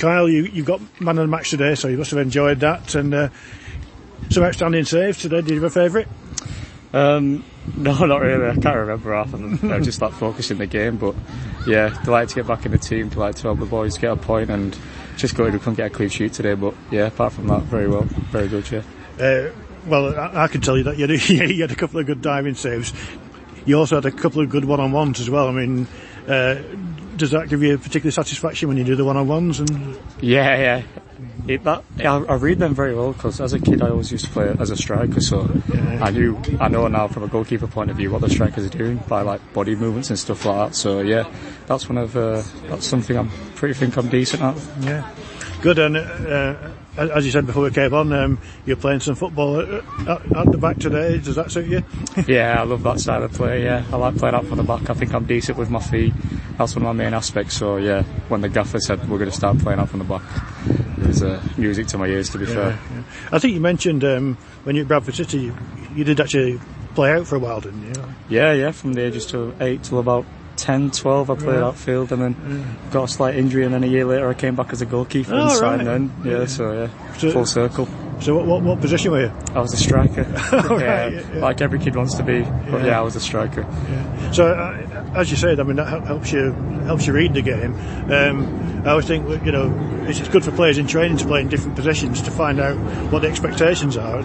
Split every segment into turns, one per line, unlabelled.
Kyle, you, you got man of the match today, so you must have enjoyed that. And uh, some outstanding saves today. Did you have a favourite?
Um, no, not really. I can't remember half of them. I was just like focusing the game, but yeah, delighted to get back in the team. Delighted to help the boys get a point, and just glad we couldn't get a clean sheet today. But yeah, apart from that, very well, very good. Yeah.
Uh, well, I, I, can tell you that you had, a, you had a couple of good diving saves. You also had a couple of good one-on-ones as well. I mean, uh, does that give you a particular satisfaction when you do the one-on-ones? And
yeah, yeah. It, that, I, I, read them very well because as a kid I always used to play as a striker, so yeah. I knew I know now from a goalkeeper point of view what the strikers are doing by like body movements and stuff like that. So yeah, that's one of uh, that's something I'm pretty think I'm decent at.
Yeah, good. And uh, as you said before we came on, um, you're playing some football at, at, the back today. Does that suit you?
yeah, I love that style of play. Yeah, I like playing out from the back. I think I'm decent with my feet. That's one of my main aspects. So yeah, when the gaffer said we're going to start playing out from the back, it was uh, music to my ears. To be yeah, fair,
yeah. I think you mentioned um, when you were at Bradford City, you, you, did actually play out for a while, didn't you?
Yeah, yeah, from the ages of eight till about 10, 12, I played yeah. outfield and then yeah. got a slight injury and then a year later I came back as a goalkeeper oh, and signed right. then. Yeah, so yeah, so, full circle.
So what, what, what, position were you?
I was a striker. right, yeah, like every kid wants to be, but yeah, I was a striker.
So uh, as you said, I mean that helps you helps you read the game. Um, I always think you know it's good for players in training to play in different positions to find out what the expectations are.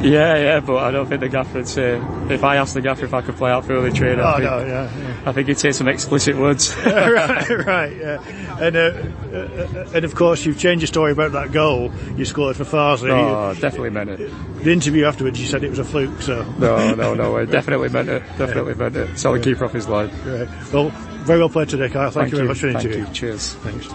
Yeah, yeah, but I don't think the gaffer would say, if I asked the gaffer if I could play outfield in training,
oh,
I, think,
no, yeah, yeah.
I think he'd say some explicit words.
right, right, yeah. And, uh, uh, and of course, you've changed your story about that goal you scored for Farsley.
Oh, you, definitely meant it.
The interview afterwards, you said it was a fluke, so.
No, no, no, it definitely meant it. Definitely yeah. meant it. Saw the keeper off his line.
Right. Well, very well played today, Kyle. Thank, Thank you very much for the
Thank
interview.
You. Cheers.
Thanks.